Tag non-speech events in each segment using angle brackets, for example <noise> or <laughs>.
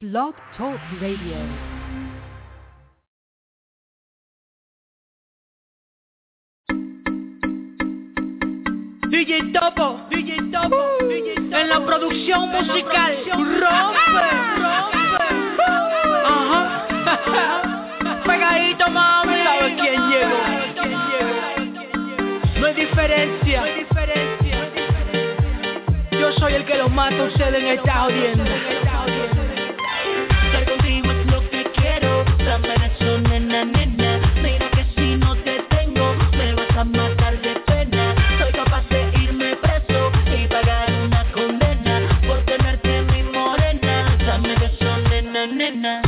Blog Talk Radio. DJ Topo, DJ Topo, uh, Topo. en la producción musical, rompe, rompe, ajá, <laughs> pegadito mami, ¿sabes quién llegó? No hay diferencia, yo soy el que los mata a ustedes en esta audiencia. midnight.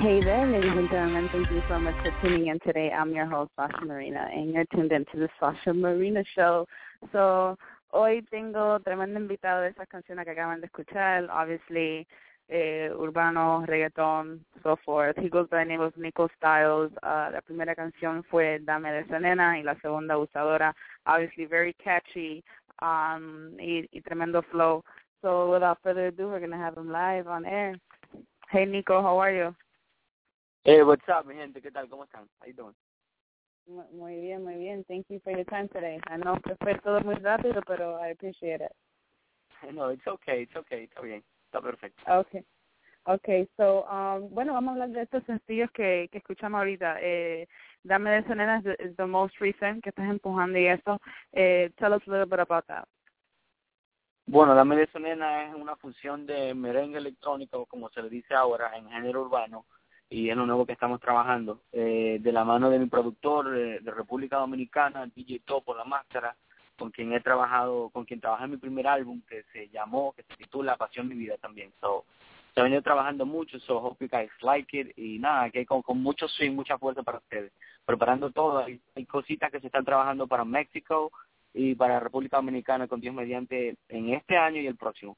Hey there, ladies and gentlemen. Thank you so much for tuning in today. I'm your host, Sasha Marina, and you're tuned into the Sasha Marina Show. So, hoy tengo tremendo invitado de esas canciones que acaban de escuchar. Obviously, eh, urbano, reggaeton, so forth. He goes by the name of Nico Styles. Uh, la primera canción fue Dame de esa nena y la segunda Usadora. Obviously, very catchy um, y, y tremendo flow. So, without further ado, we're going to have him live on air. Hey, Nico, how are you? Hey, what's up, mi gente? ¿Qué tal? ¿Cómo están? How you doing? Muy bien, muy bien. Thank you for your time today. I know que fue todo muy rápido, pero I appreciate it. <laughs> No, it's okay, it's okay, está bien, está perfecto. Okay. Okay, so, um, bueno, vamos a hablar de estos sencillos que, que escuchamos ahorita. Eh, Dame de Nena is the, most recent que estás empujando y eso. Eh, tell us a little bit about that. Bueno, Dame de Nena es una fusión de merengue electrónico, como se le dice ahora, en género urbano, y es lo nuevo que estamos trabajando. Eh, de la mano de mi productor de, República Dominicana, DJ Topo, La Máscara, con quien he trabajado, con quien trabajé en mi primer álbum que se llamó, que se titula Pasión Mi Vida también. So, se ha venido trabajando mucho, so hope you like it y nada, que con, con mucho swing, mucha fuerza para ustedes. Preparando todo, hay, hay cositas que se están trabajando para México y para República Dominicana con Dios mediante en este año y el próximo.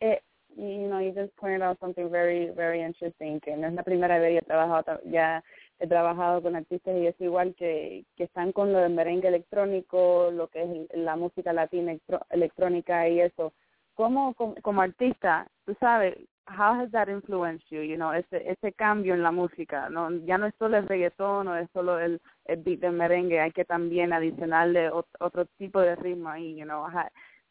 Eh, you know, you just pointed out something very, very interesting, que no es la primera vez que he trabajado, ya he trabajado con artistas y es igual que, que están con lo del merengue electrónico, lo que es la música latina electrónica y eso. ¿Cómo, como, como, artista, tú sabes, how has that influenced you, you know, ese, ese cambio en la música? no Ya no es solo el reggaetón o es solo el, el beat del merengue, hay que también adicionarle otro, tipo de ritmo ahí, you know, how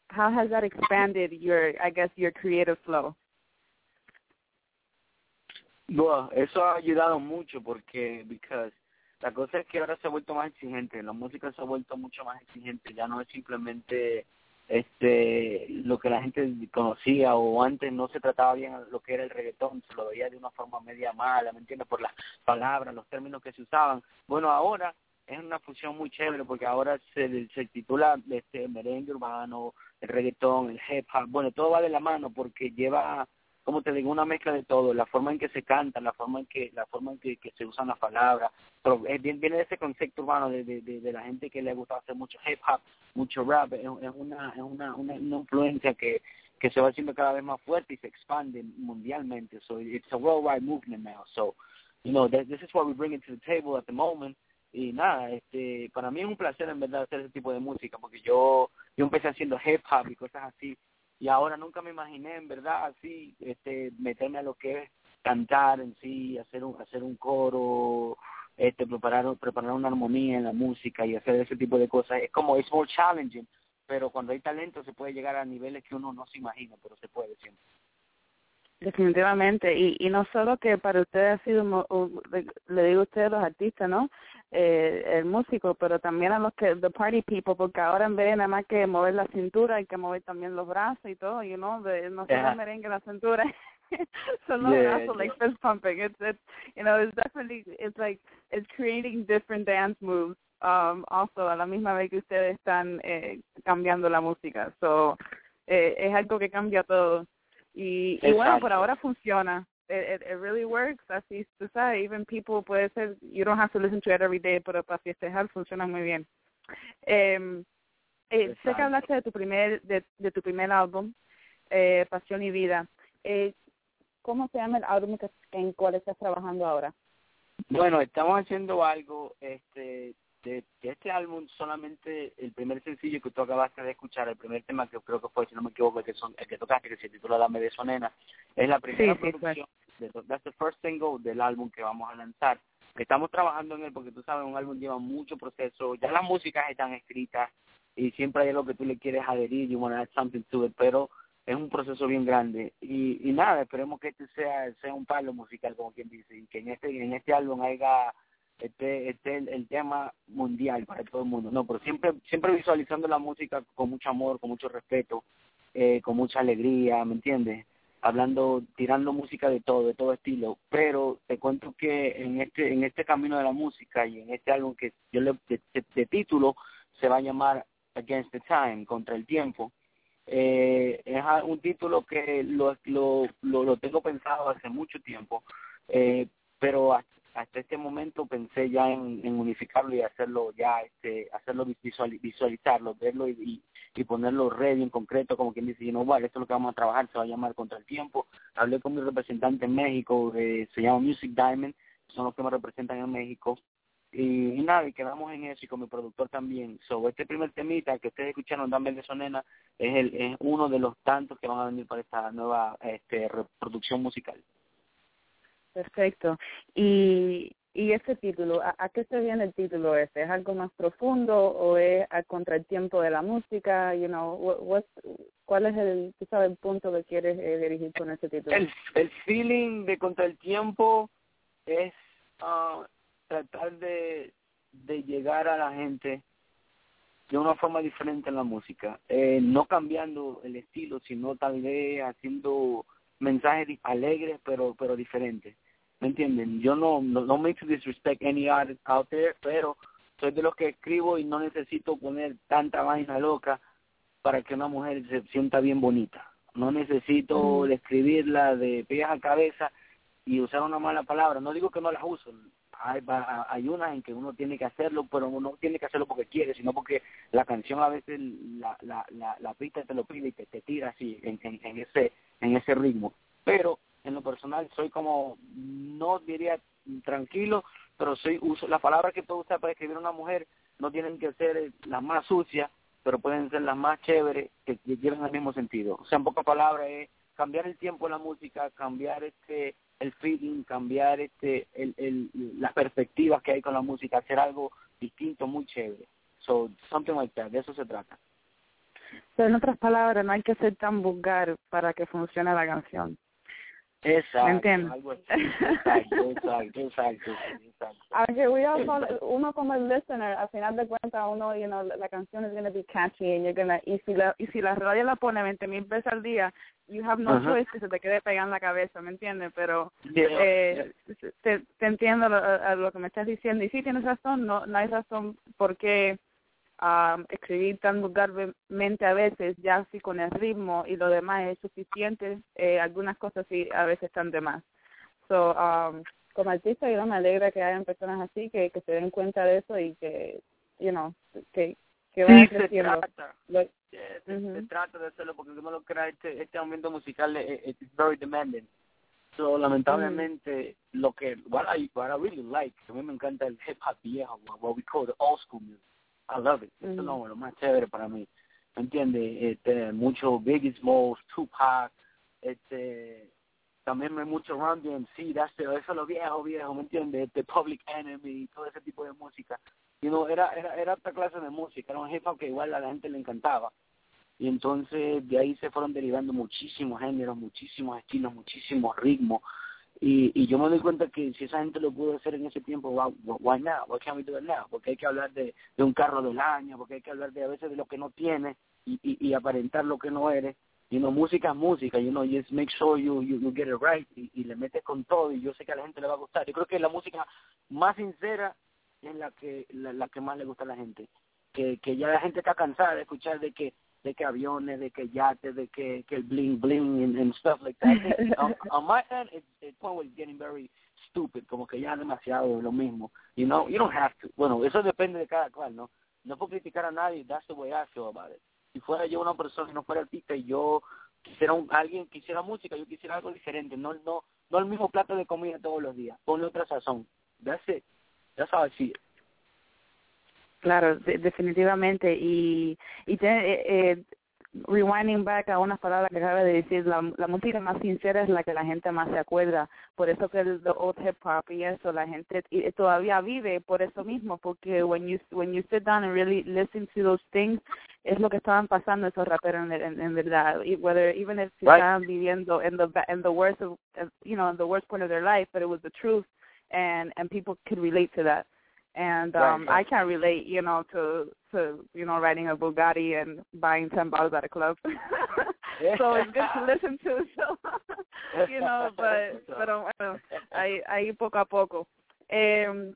has that expanded your, I guess, your creative flow? Bueno, eso ha ayudado mucho porque, because la cosa es que ahora se ha vuelto más exigente, la música se ha vuelto mucho más exigente, ya no es simplemente este lo que la gente conocía o antes no se trataba bien lo que era el reggaetón, se lo veía de una forma media mala, ¿me entiendes? Por las palabras, los términos que se usaban. Bueno, ahora es una fusión muy chévere porque ahora se, se titula este merengue urbano, el reggaetón, el hip hop, bueno, todo va de la mano porque lleva, como te digo, una mezcla de todo, la forma en que se canta, la forma en que la forma en que, se usan las palabras, pero viene de ese concepto urbano de, de, de, la gente que le gusta hacer mucho hip hop, mucho rap, es, una es una, una, influencia que que se va haciendo cada vez más fuerte y se expande mundialmente. So it's a worldwide movement now. So, you know, this is what we bring it to the table at the moment y nada, este, para mí es un placer en verdad hacer ese tipo de música porque yo yo empecé haciendo hip hop y cosas así y ahora nunca me imaginé en verdad así este meterme a lo que es cantar en sí, hacer un hacer un coro, este preparar preparar una armonía en la música y hacer ese tipo de cosas. Es como es more challenging, pero cuando hay talento se puede llegar a niveles que uno no se imagina, pero se puede siempre. Definitivamente, y, y no solo que para ustedes ha sido, le digo a ustedes los artistas, ¿no? Eh, el músico, pero también a los que, the party people, porque ahora en vez de nada más que mover la cintura, hay que mover también los brazos y todo, you know, de, no solo el merengue la cintura, <laughs> son los brazos, like fist pumping. It's, it's, you know, it's definitely, it's like, it's creating different dance moves, um, also a la misma vez que ustedes están eh, cambiando la música. So, eh, es algo que cambia todo. Y, y bueno, por ahora funciona. It, it, it really works. Así tú sabes, even people puede ser, you don't have to listen to it every day, pero para festejar funciona muy bien. Eh, eh, sé que hablaste de tu primer, de, de tu primer álbum, eh, Pasión y Vida. Eh, ¿Cómo se llama el álbum que, en cual estás trabajando ahora? Bueno, estamos haciendo algo este de, este álbum solamente el primer sencillo que tú acabaste de escuchar, el primer tema que creo que fue, si no me equivoco, el que, son, el que tocaste, que se titula Dame de Sonena, es la primera producción, de, that's the first single del álbum que vamos a lanzar. Estamos trabajando en él porque tú sabes, un álbum lleva mucho proceso, ya las músicas están escritas y siempre hay algo que tú le quieres adherir, you want to add something to it, pero es un proceso bien grande y, y nada esperemos que este sea sea un palo musical como quien dice y que en este en este álbum haya este este el, tema mundial para todo el mundo no pero siempre siempre visualizando la música con mucho amor con mucho respeto eh, con mucha alegría me entiendes hablando tirando música de todo de todo estilo. Pero te cuento que en este en este camino de la música y en este álbum que yo le de, de- título se va a llamar Against the Time contra el tiempo eh, es un título que lo, lo, lo, lo tengo pensado hace mucho tiempo, eh, pero hasta, este momento pensé ya en, unificarlo y hacerlo ya, este, hacerlo visual, visualizarlo, verlo y, y, y ponerlo ready en concreto, como quien dice, you know what, esto es lo que vamos a trabajar, se va a llamar Contra el Tiempo. Hablé con mi representante en México, eh, se llama Music Diamond, son los que me representan en México y, y nada, y quedamos en eso y con mi productor también. So, este primer temita que ustedes escucharon, Dan Venezonena, es, el, es uno de los tantos que van a venir para esta nueva este, reproducción musical. Perfecto. Y, y ese título, ¿a, a qué se viene el título ese? ¿Es algo más profundo o es a contratiempo de la música? You know, what, ¿Cuál es el, tú sabes, el punto que quieres eh, dirigir con ese título? El, el feeling de Contra el Tiempo es ah, tratar de, de llegar a la gente de una forma diferente en la música, eh, no cambiando el estilo, sino tal vez haciendo mensajes alegres pero pero diferentes. ¿Me entienden? Yo no no, no me disrespect any artist out there, pero soy de los que escribo y no necesito poner tanta vaina loca para que una mujer se sienta bien bonita. No necesito Ujú. describirla de pies a cabeza y usar una mala palabra. No digo que no las uso. Hay, hay unas en que uno tiene que hacerlo, pero uno no tiene que hacerlo porque quiere, sino porque la canción a veces la, la, la, pista te lo pide y te, te tira así en, en, en ese en ese ritmo. Pero en lo personal soy como, no diría tranquilo, pero soy uso las palabras que puedo usar para escribir a una mujer no tienen que ser eh, las más sucias, pero pueden ser las más chéveres que, que el mismo sentido. O sea, en pocas palabras es cambiar el tiempo en la música, cambiar este el feeling, cambiar este el, el, las perspectivas que hay con la música, hacer algo distinto, muy chévere. So, something like that, de eso se trata. Pero en otras palabras, no hay que ser tan vulgar para que funcione la canción. Exacto, ¿Me entiendes? algo así. Exacto, exacto, exacto, exacto. Aunque we all call- uno como el listener, al final de cuentas, uno, you know, la, la canción es to be catchy and you're gonna, y si la, y si la radio la pone 20 mil veces al día, you have no choice que se te quede pegando en la cabeza, ¿me entiendes? Pero Yeah, eh, te, te entiendo lo, a lo que me estás diciendo y sí tienes razón, no, no hay razón por qué um, escribir tan vulgarmente a veces, ya así con el ritmo y lo demás es suficiente, eh, algunas cosas sí a veces están de más. So, um, como artista yo me alegra que hayan personas así que, que se den cuenta de eso y que, you know, que, que vayan Sí, se creciendo. trata. Yeah, se, Ujú. se trata de hacerlo porque uno lo crea este, este ambiente musical es es very demanding. So, lamentablemente, lo que, what I, what I really like, a mí me encanta el hip hop viejo, what we call the old school music. I love it. Eso es lo, lo más chévere para mí. ¿Me entiendes? Este, mucho Biggie Smalls, Tupac, este, también hay mucho Run DMC, that's the- eso es lo viejo, viejo, ¿me entiendes? Este Public Enemy, todo ese tipo de música. You know, era, era, era otra clase de música, era un hip hop que igual a la gente le encantaba. Y entonces de ahí se fueron derivando muchísimos géneros, muchísimos estilos, muchísimos ritmos. Y, y yo me doy cuenta que si esa gente lo pudo hacer en ese tiempo, why, why now? Why can't we do it now? Porque hay que hablar de, de un carro del año, porque hay que hablar de a veces de lo que no tienes y, y, y aparentar lo que no eres. You know, música es música, you know, just make sure you, you, you get it right y, y le metes con todo y yo sé que a la gente le va a gustar. Yo creo que la música más sincera es la que la, la que más le gusta a la gente. Que, que ya la gente está cansada de escuchar de que de que aviones, de que yates, de que, que el bling bling and, and stuff like that. <laughs> On, on my end, it, it point was getting very stupid, como que ya demasiado lo mismo. You know, you don't have to. Bueno, eso depende de cada cual, ¿no? No puedo criticar a nadie, that's the way I feel about it. Si fuera yo una persona y no fuera artista y yo quisiera un, alguien quisiera música, yo quisiera algo diferente, no no no el mismo plato de comida todos los días, ponle otra sazón. That's it. That's how I see it. Claro, de- definitivamente. Y, y te- eh, eh, rewinding back a unas palabras que acaba de decir, la, la música más sincera es la que la gente más se acuerda. Por eso que el the old hip hop y eso, la gente y todavía vive por eso mismo, porque when you when you sit down and really listen to those things, es lo que estaban pasando esos raperos en, en, en verdad. Y Whether even if Right. estaban viviendo en the in the worst of- you know in the worst point of their life, but it was the truth and and people could relate to that. And um right. I can't relate, you know, to to you know riding a Bugatti and buying ten bottles at a club. <laughs> so it's good to <laughs> listen to. <laughs> So you know, but pero bueno, ahí ahí poco a poco. Um,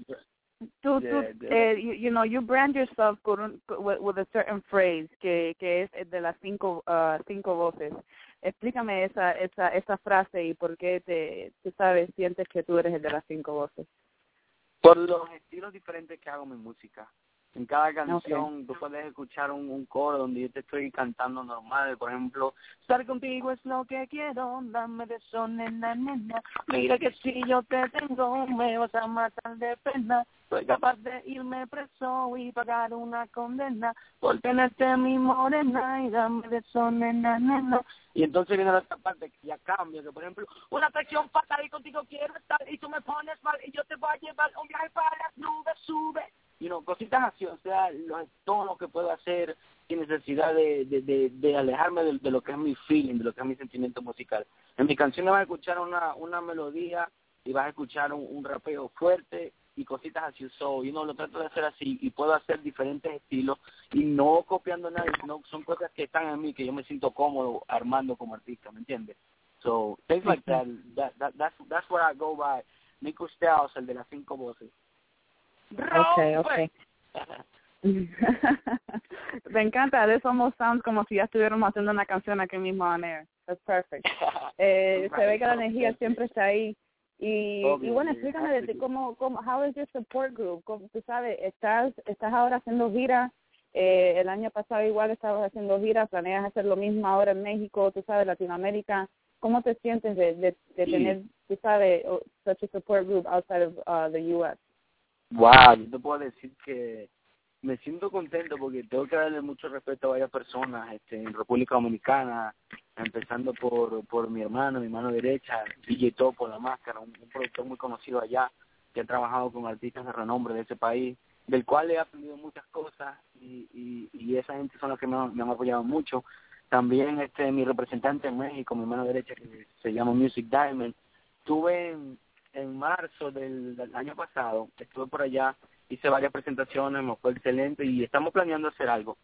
tú, tú, Yeah, yeah. eh, you, you know, you brand yourself con with, with a certain phrase que que es el de las cinco uh, cinco voces. Explícame esa esa esa frase y por qué te tú sabes sientes que tú eres el de las cinco voces. Por los estilos diferentes que hago mi música. En cada canción tú puedes escuchar un, un coro donde yo te estoy cantando normal. Por ejemplo, estar contigo es lo que quiero, dame de eso, nena, nena. Mira que si yo te tengo, me vas a matar de pena. Soy capaz de irme preso y pagar una condena por tenerte mi morena y dame de eso, nena, nena. Y entonces viene la otra parte que ya cambia, que por ejemplo, una atracción fatal y contigo quiero estar y tú me pones mal y yo te voy a llevar un viaje para las nubes, sube. Y no, cositas así, o sea, los tonos que puedo hacer sin necesidad de, de, de, de alejarme de, de lo que es mi feeling, de lo que es mi sentimiento musical. En mi canción vas a escuchar una, una melodía y vas a escuchar un, un rapeo fuerte y cositas así. So, you know, lo trato de hacer así y puedo hacer diferentes estilos y no copiando nada, no son cosas que están en mí que yo me siento cómodo armando como artista, ¿me entiendes? So, things like that, that, that that's, that's what I go by. Nico Styles, el de las cinco voces. Okay, okay. <laughs> Me encanta, de eso almost sounds como si ya estuviéramos haciendo una canción aquí mismo on air. That's perfect. <laughs> Eh, se ve que la energía siempre está ahí. Y, y bueno, explícame de ti cómo, cómo, how is your support group? ¿Cómo- Tú sabes, estás, estás ahora haciendo gira. Eh, el año pasado igual estabas haciendo gira. Planeas hacer lo mismo ahora en México, tú sabes, Latinoamérica. ¿Cómo te sientes de, de, de Sí. tener, tú sabes, such a support group outside of uh, the U.S.? Wow, yo te puedo decir que me siento contento porque tengo que darle mucho respeto a varias personas este, en República Dominicana, empezando por, por mi hermano, mi mano derecha, DJ Topo, La Máscara, un, productor muy conocido allá, que ha trabajado con artistas de renombre de ese país, del cual he aprendido muchas cosas y, y, y esa gente son los que me han, me han apoyado mucho. También este mi representante en México, mi mano derecha, que se llama Music Diamond, estuve en, en marzo del, del año pasado, estuve por allá, hice varias presentaciones, me fue excelente y estamos planeando hacer algo.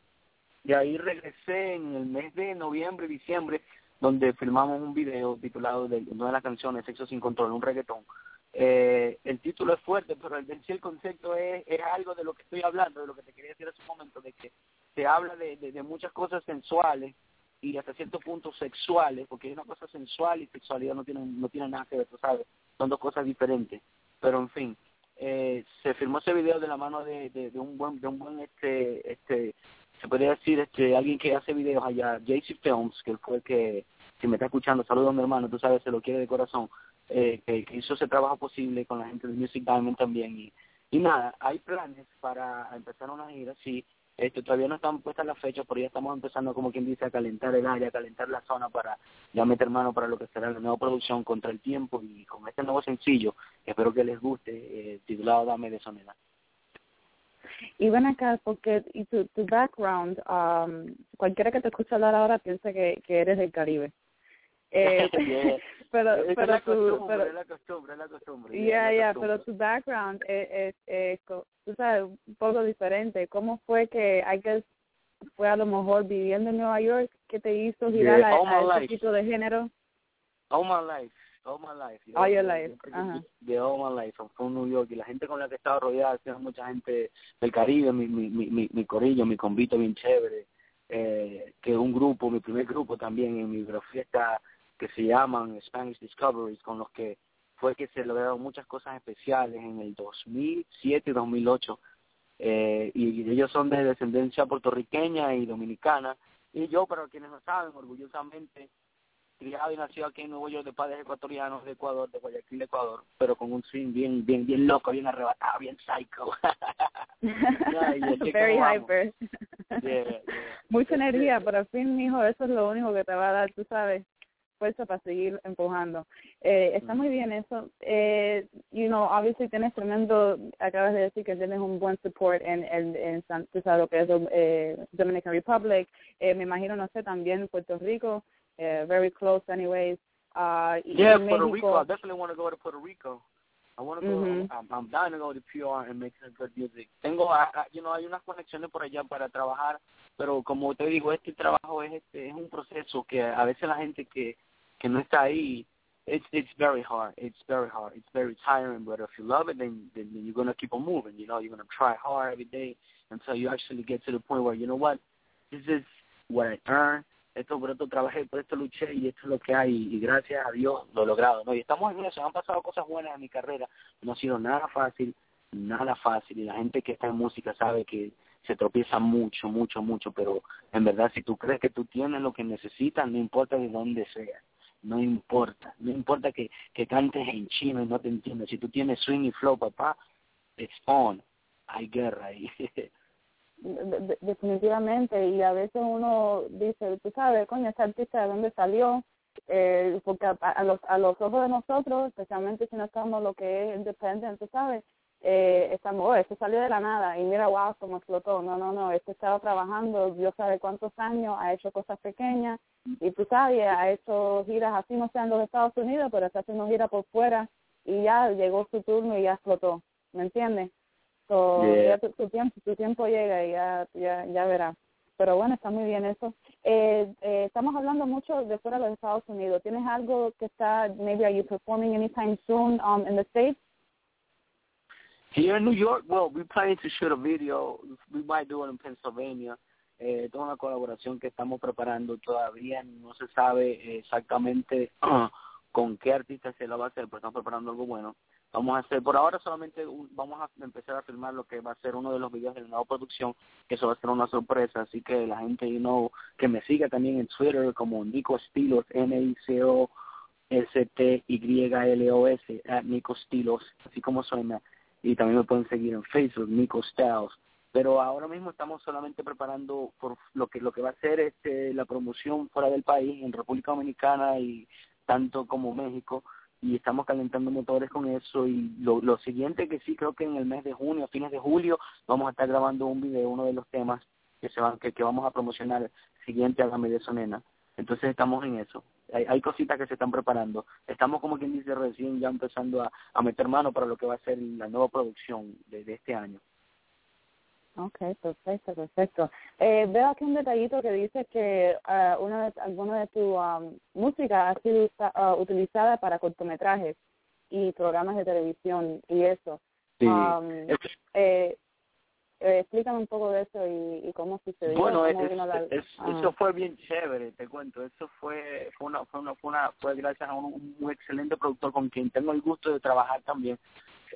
De ahí regresé en el mes de noviembre diciembre, donde filmamos un video titulado de una de las canciones, Sexo sin control, un reggaetón. Eh, el título es fuerte, pero el, el concepto es, es algo de lo que estoy hablando, de lo que te quería decir hace un momento, de que se habla de, de, de muchas cosas sensuales y hasta cierto punto sexuales, porque hay una cosa sensual y sexualidad no tienen no tiene nada que ver, tú sabes, son dos cosas diferentes. Pero en fin, eh, se filmó ese video de la mano de, de, de un buen de un buen este este se podría decir este alguien que hace videos allá, JC Films, que fue el que si me está escuchando, saludos mi hermano, tú sabes, se lo quiere de corazón, eh, que, que hizo ese trabajo posible con la gente de Music Diamond también y y nada, hay planes para empezar una gira, sí, este, todavía no están puestas las fechas, pero ya estamos empezando, como quien dice, a calentar el área, a calentar la zona para ya meter mano para lo que será la nueva producción contra el tiempo y con este nuevo sencillo, espero que les guste, eh, titulado Dame de Soledad. Y ven acá, porque y tu, tu background, um, cualquiera que te escuche hablar ahora piensa que eres del Caribe. Eh, <laughs> Yeah. <laughs> pero, es pero la tu, costumbre, pero, es la costumbre, es la costumbre. ya, yeah, es ya, la pero tu background es, es, es tú sabes, un poco diferente. ¿Cómo fue que, I guess, fue a lo mejor viviendo en Nueva York que te hizo girar Yeah, a, a ese tipo de género? All my life, all my life. yo- All your yo- life, ajá. De all my life, from New York y la gente con la que he estado rodeada sido mucha gente del Caribe, mi, mi, mi, mi, mi corillo, mi convito bien chévere, eh, que un grupo, mi primer grupo también en mi está que se llaman Spanish Discoveries, con los que fue que se lograron muchas cosas especiales en el 2007 y 2008. Eh, y ellos son de descendencia puertorriqueña y dominicana. Y yo, para quienes no saben, orgullosamente criado y nacido aquí en Nuevo York de padres ecuatorianos de Ecuador, de Guayaquil, Ecuador, pero con un swing bien, bien, bien loco, bien arrebatado, bien psycho. <laughs> Yeah, Very hyper. Mucha Este, energía, pero al fin, mijo, eso es lo único que te va a dar, tú sabes, fuerza para seguir empujando. Eh, está muy bien eso. Eh, you know, obviously tienes tremendo, acabas de decir que tienes un buen support en, en, en San- tú sabes lo que es eh, Dominican Republic, eh, me imagino, no sé, también Puerto Rico, eh, very close anyways. Uh, Yeah, Puerto México, Rico. I definitely want to go to Puerto Rico. I want to go. Mhm. I'm, I'm down to go to PR and make some good music. Tengo, you know, hay unas conexiones por allá para trabajar, pero como te digo, este trabajo es este es un proceso que a veces la gente que que no está ahí, it's it's very hard. It's very hard. It's very tiring. But if you love it, then then you're gonna keep on moving. You know, you're gonna try hard every day until you actually get to the point where you know what, this is what I earn. Esto por esto trabajé, por esto luché y esto es lo que hay y gracias a Dios lo he logrado. ¿no? Y estamos en eso, han pasado cosas buenas en mi carrera, no ha sido nada fácil, nada fácil y la gente que está en música sabe que se tropieza mucho, mucho, mucho, pero en verdad si tú crees que tú tienes lo que necesitas, no importa de dónde sea, no importa, no importa que, que cantes en chino y no te entiendas, si tú tienes swing y flow, papá, it's on, hay guerra ahí. <laughs> De- de- definitivamente y a veces uno dice tú sabes coño ese artista de dónde salió eh, porque a, a los a los ojos de nosotros especialmente si no estamos lo que es independent tú sabes eh, estamos oh, esto salió de la nada y mira wow cómo explotó no no no este estaba trabajando Dios sabe cuántos años ha hecho cosas pequeñas y tú sabes ha hecho giras así no sea en los Estados Unidos pero está haciendo giras por fuera y ya llegó su turno y ya explotó ¿me entiendes? So, Yeah. ya tu, tu tiempo tu tiempo llega y ya ya ya verás pero bueno está muy bien eso eh, eh, estamos hablando mucho de fuera de los Estados Unidos tienes algo que está maybe are you performing anytime soon um in the states Here in New York, well, we planning to shoot a video. We might do it in Pennsylvania. Eh, toda una colaboración que estamos preparando todavía. No se sabe exactamente <clears throat> con qué artista se la va a hacer, pero estamos preparando algo bueno. Vamos a hacer, por ahora solamente un- vamos a empezar a filmar lo que va a ser uno de los videos de la nueva producción, que eso va a ser una sorpresa. Así que la gente, you know, que me siga también en Twitter como Nico Stilos, N-I-C-O. S-T-Y-L-O-S, Nico Stilos, así como suena y también me pueden seguir en Facebook, Nico Styles. Pero ahora mismo estamos solamente preparando por lo que lo que va a ser este la promoción fuera del país, en República Dominicana y tanto como México, y estamos calentando motores con eso. Y lo, lo siguiente que sí creo que en el mes de junio, fines de julio, vamos a estar grabando un video, uno de los temas que se van que, que vamos a promocionar siguiente a Hágame de eso, nena. Entonces estamos en eso. Hay, hay cositas que se están preparando. Estamos como quien dice recién ya empezando a, a meter mano para lo que va a ser la nueva producción de, de este año. Okay, perfecto, perfecto. Eh, veo aquí un detallito que dice que ah, una de, alguna de tu um, música ha sido usa- ah, utilizada para cortometrajes y programas de televisión y eso. Sí. Um, Es- eh, eh, explícame un poco de eso y, y cómo sucedió. Bueno, cómo es- vino la- es- ah. eso fue bien chévere, te cuento. Eso fue fue una fue una fue, una, fue gracias a un, un excelente productor con quien tengo el gusto de trabajar también.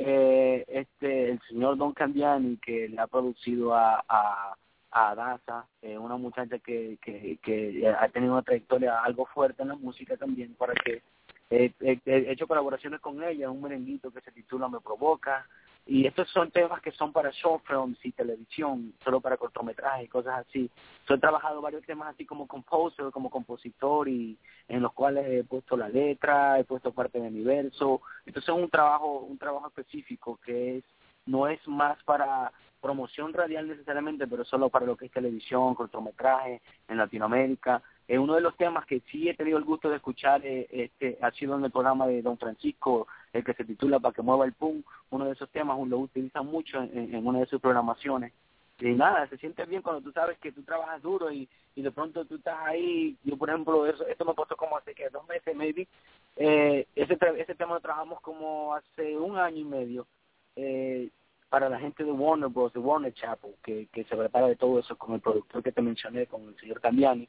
Eh, este el señor Don Candiani que le ha producido a a, a eh, una muchacha que, que ha tenido una trayectoria algo fuerte en la música también para que eh, he, he hecho colaboraciones con ella, un merenguito que se titula Me Provoca, y estos son temas que son para short films y televisión, solo para cortometrajes y cosas así. Yo he trabajado varios temas así como composer, como compositor, y en los cuales he puesto la letra, he puesto parte de mi verso. Entonces es un trabajo, un trabajo específico que es no es más para promoción radial necesariamente, pero solo para lo que es televisión, cortometraje en Latinoamérica. Es uno de los temas que sí he tenido el gusto de escuchar, eh, este, ha sido en el programa de Don Francisco, el que se titula Para que mueva el pum, uno de esos temas, lo utilizan mucho en, en una de sus programaciones. Y nada, se siente bien cuando tú sabes que tú trabajas duro y, y de pronto tú estás ahí, yo por ejemplo, eso, esto me pasó como hace que dos meses, maybe, eh, ese, ese tema lo trabajamos como hace un año y medio, eh, para la gente de Warner Bros., de Warner Chapel, que, que se prepara de todo eso con el productor que te mencioné, con el señor Cambiani.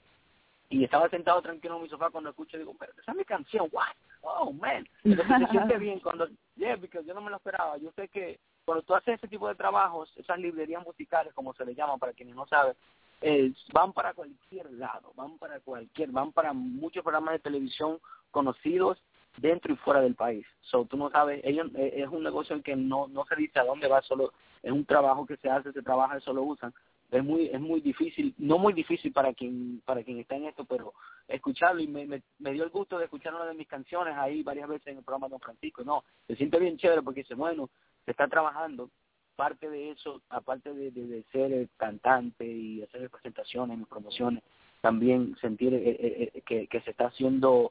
Y estaba sentado tranquilo en mi sofá cuando escucho, digo, pero esa es mi canción, what? Oh, man. <laughs> Entonces se siente bien cuando, yeah, porque yo no me lo esperaba. Yo sé que cuando tú haces ese tipo de trabajos, esas librerías musicales, como se le llaman para quienes no saben, eh, van para cualquier lado, van para cualquier, van para muchos programas de televisión conocidos dentro y fuera del país. So, tú no sabes, ellos, eh, es un negocio en que no, no se dice a dónde va, solo es un trabajo que se hace, se trabaja, eso lo usan. Es muy es muy difícil, no muy difícil para quien para quien está en esto, pero escucharlo y me, me, dio el gusto de escuchar una de mis canciones ahí varias veces en el programa Don Francisco. No, se siente bien chévere porque dice, bueno, se está trabajando, parte de eso, aparte de, de, de ser el cantante y hacer presentaciones y promociones, también sentir eh, eh, eh, que, que se está haciendo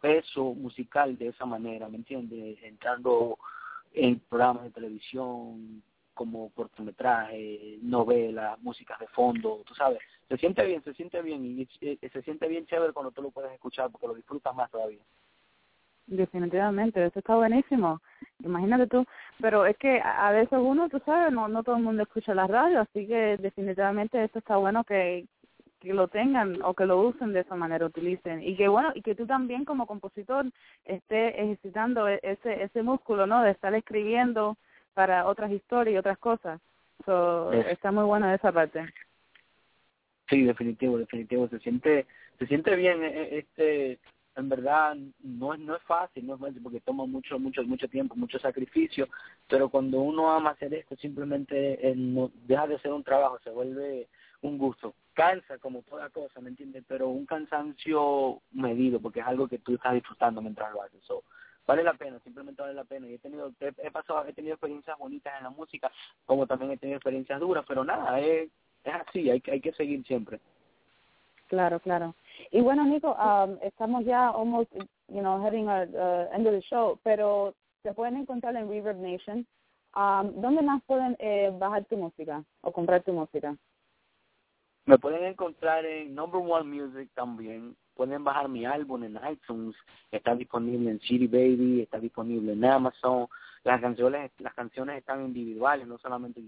peso musical de esa manera, ¿me entiendes? Entrando en programas de televisión, como cortometraje, novelas, músicas de fondo, tú sabes, se siente bien, se siente bien y, se siente bien chévere cuando tú lo puedes escuchar porque lo disfrutas más todavía. Definitivamente, eso está buenísimo. Imagínate tú, pero es que a veces uno, tú sabes, no no todo el mundo escucha la radio, así que definitivamente eso está bueno que que lo tengan o que lo usen de esa manera, utilicen y que bueno y que tú también como compositor estés ejercitando e-, ese ese músculo, ¿no? De estar escribiendo para otras historias y otras cosas. So, está muy bueno esa parte. Sí, definitivo, definitivo. Se siente, se siente bien. E, e, este, en verdad no es no es fácil, no es fácil porque toma mucho, mucho, mucho tiempo, mucho sacrificio. Pero cuando uno ama hacer esto, simplemente no, deja de ser un trabajo, se vuelve un gusto. Cansa como toda cosa, ¿me entiendes? Pero un cansancio medido, porque es algo que tú estás disfrutando mientras lo haces. So, vale la pena, simplemente vale la pena. Y he tenido, he, pasado, he tenido experiencias bonitas en la música, como también he tenido experiencias duras, pero nada, es, es así, hay, hay que seguir siempre. Claro, claro. Y bueno, Nico, um, estamos ya almost, you know, heading at uh, end of the show, pero se pueden encontrar en Reverb Nation. Um, ¿Dónde más pueden eh, bajar tu música o comprar tu música? Me pueden encontrar en Number One Music también. Pueden bajar mi álbum en iTunes. Está disponible en City Baby, está disponible en Amazon. Las canciones, las canciones están individuales, no solamente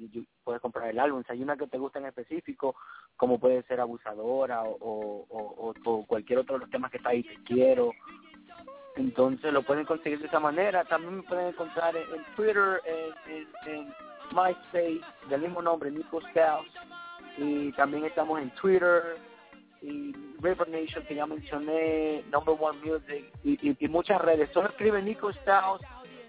puedes comprar el álbum. Si hay una que te gusta en específico, como puede ser Abusadora o, o, cualquier otro de los temas que está ahí, Te Quiero, entonces lo pueden conseguir de esa manera. También me pueden encontrar en, Twitter, en, en, MySpace, del mismo nombre, Nico Scouts y también estamos en Twitter y River Nation que ya mencioné, Number One Music y, y, muchas redes. Solo escribe Nico Strauss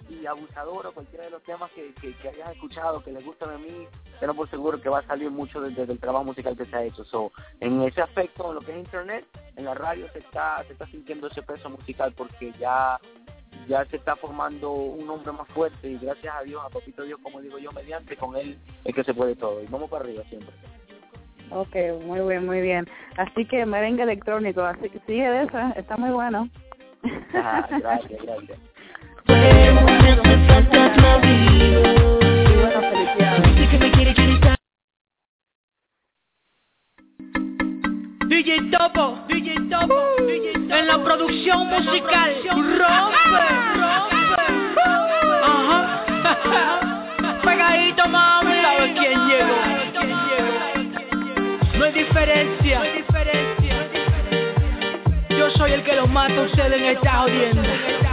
y Abusador o cualquiera de los temas que, que, hayas escuchado, que les gustan a mí, tengo por seguro que va a salir mucho desde, el trabajo musical que se ha hecho. So, en ese aspecto, en lo que es internet, en la radio se está, se está sintiendo ese peso musical porque ya ya se está formando un hombre más fuerte y gracias a Dios, a Papito Dios, como digo yo, mediante con él es que se puede todo. Y vamos para arriba siempre. Ok, muy bien, muy bien. Así que merengue electrónico, así que sigue de eso, está muy bueno. Ah, gracias, <laughs> gracias. DJ Topo, DJ Topo, DJ Topo, en la producción musical, rompe, rompe, ajá, <laughs> pegadito mami, ¿sabes quién llegó? Diferencia. Yo soy el que los mata, ustedes en esta jodienda.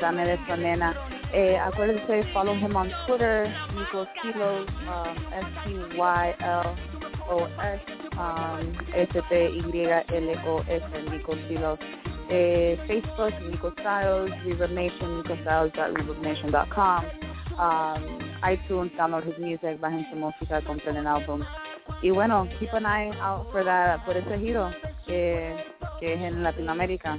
Dame de eso, nena. Eh, acuérdense, follow him on Twitter, Nico Kilos, um, S-T-Y-L-O-S, um, S-T-Y-L-O-S, Nico Kilos. eh, Facebook, Nico Styles, Reverb Nation, Nico Styles.reverbnation.com, um, iTunes, download his music, bajen su música, compren el álbum. Y bueno, keep an eye out for that, por ese giro que, que es en Latinoamérica.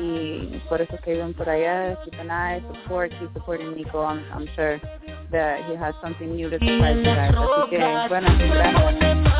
Y por eso que viven por allá, keep an eye, support, keep supporting Nico. I'm, I'm sure that he has something new to surprise you guys. Así que, bueno, mm. gracias.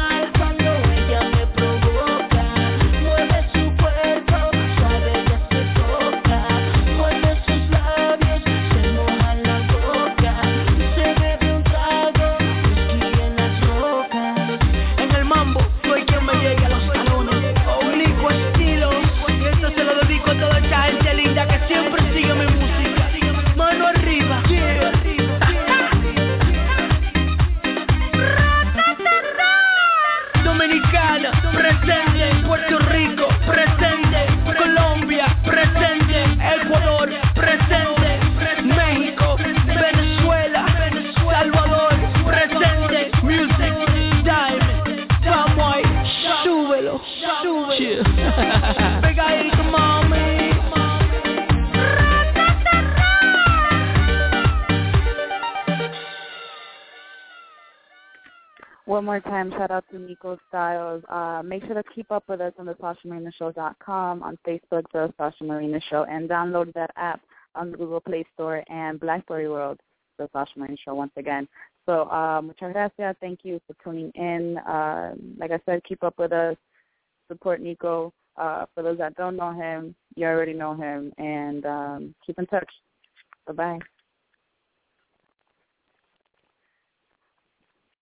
Shout out to Nico Styles. Uh, make sure to keep up with us on the SashaMarinaShow.com, on Facebook, The Sasha Marina Show, and download that app on the Google Play Store and BlackBerry World, The Sasha Marina Show once again. So, uh, muchas gracias. Thank you for tuning in. Uh, like I said, keep up with us. Support Nico. Uh, for those that don't know him, you already know him. And um, keep in touch. Bye-bye.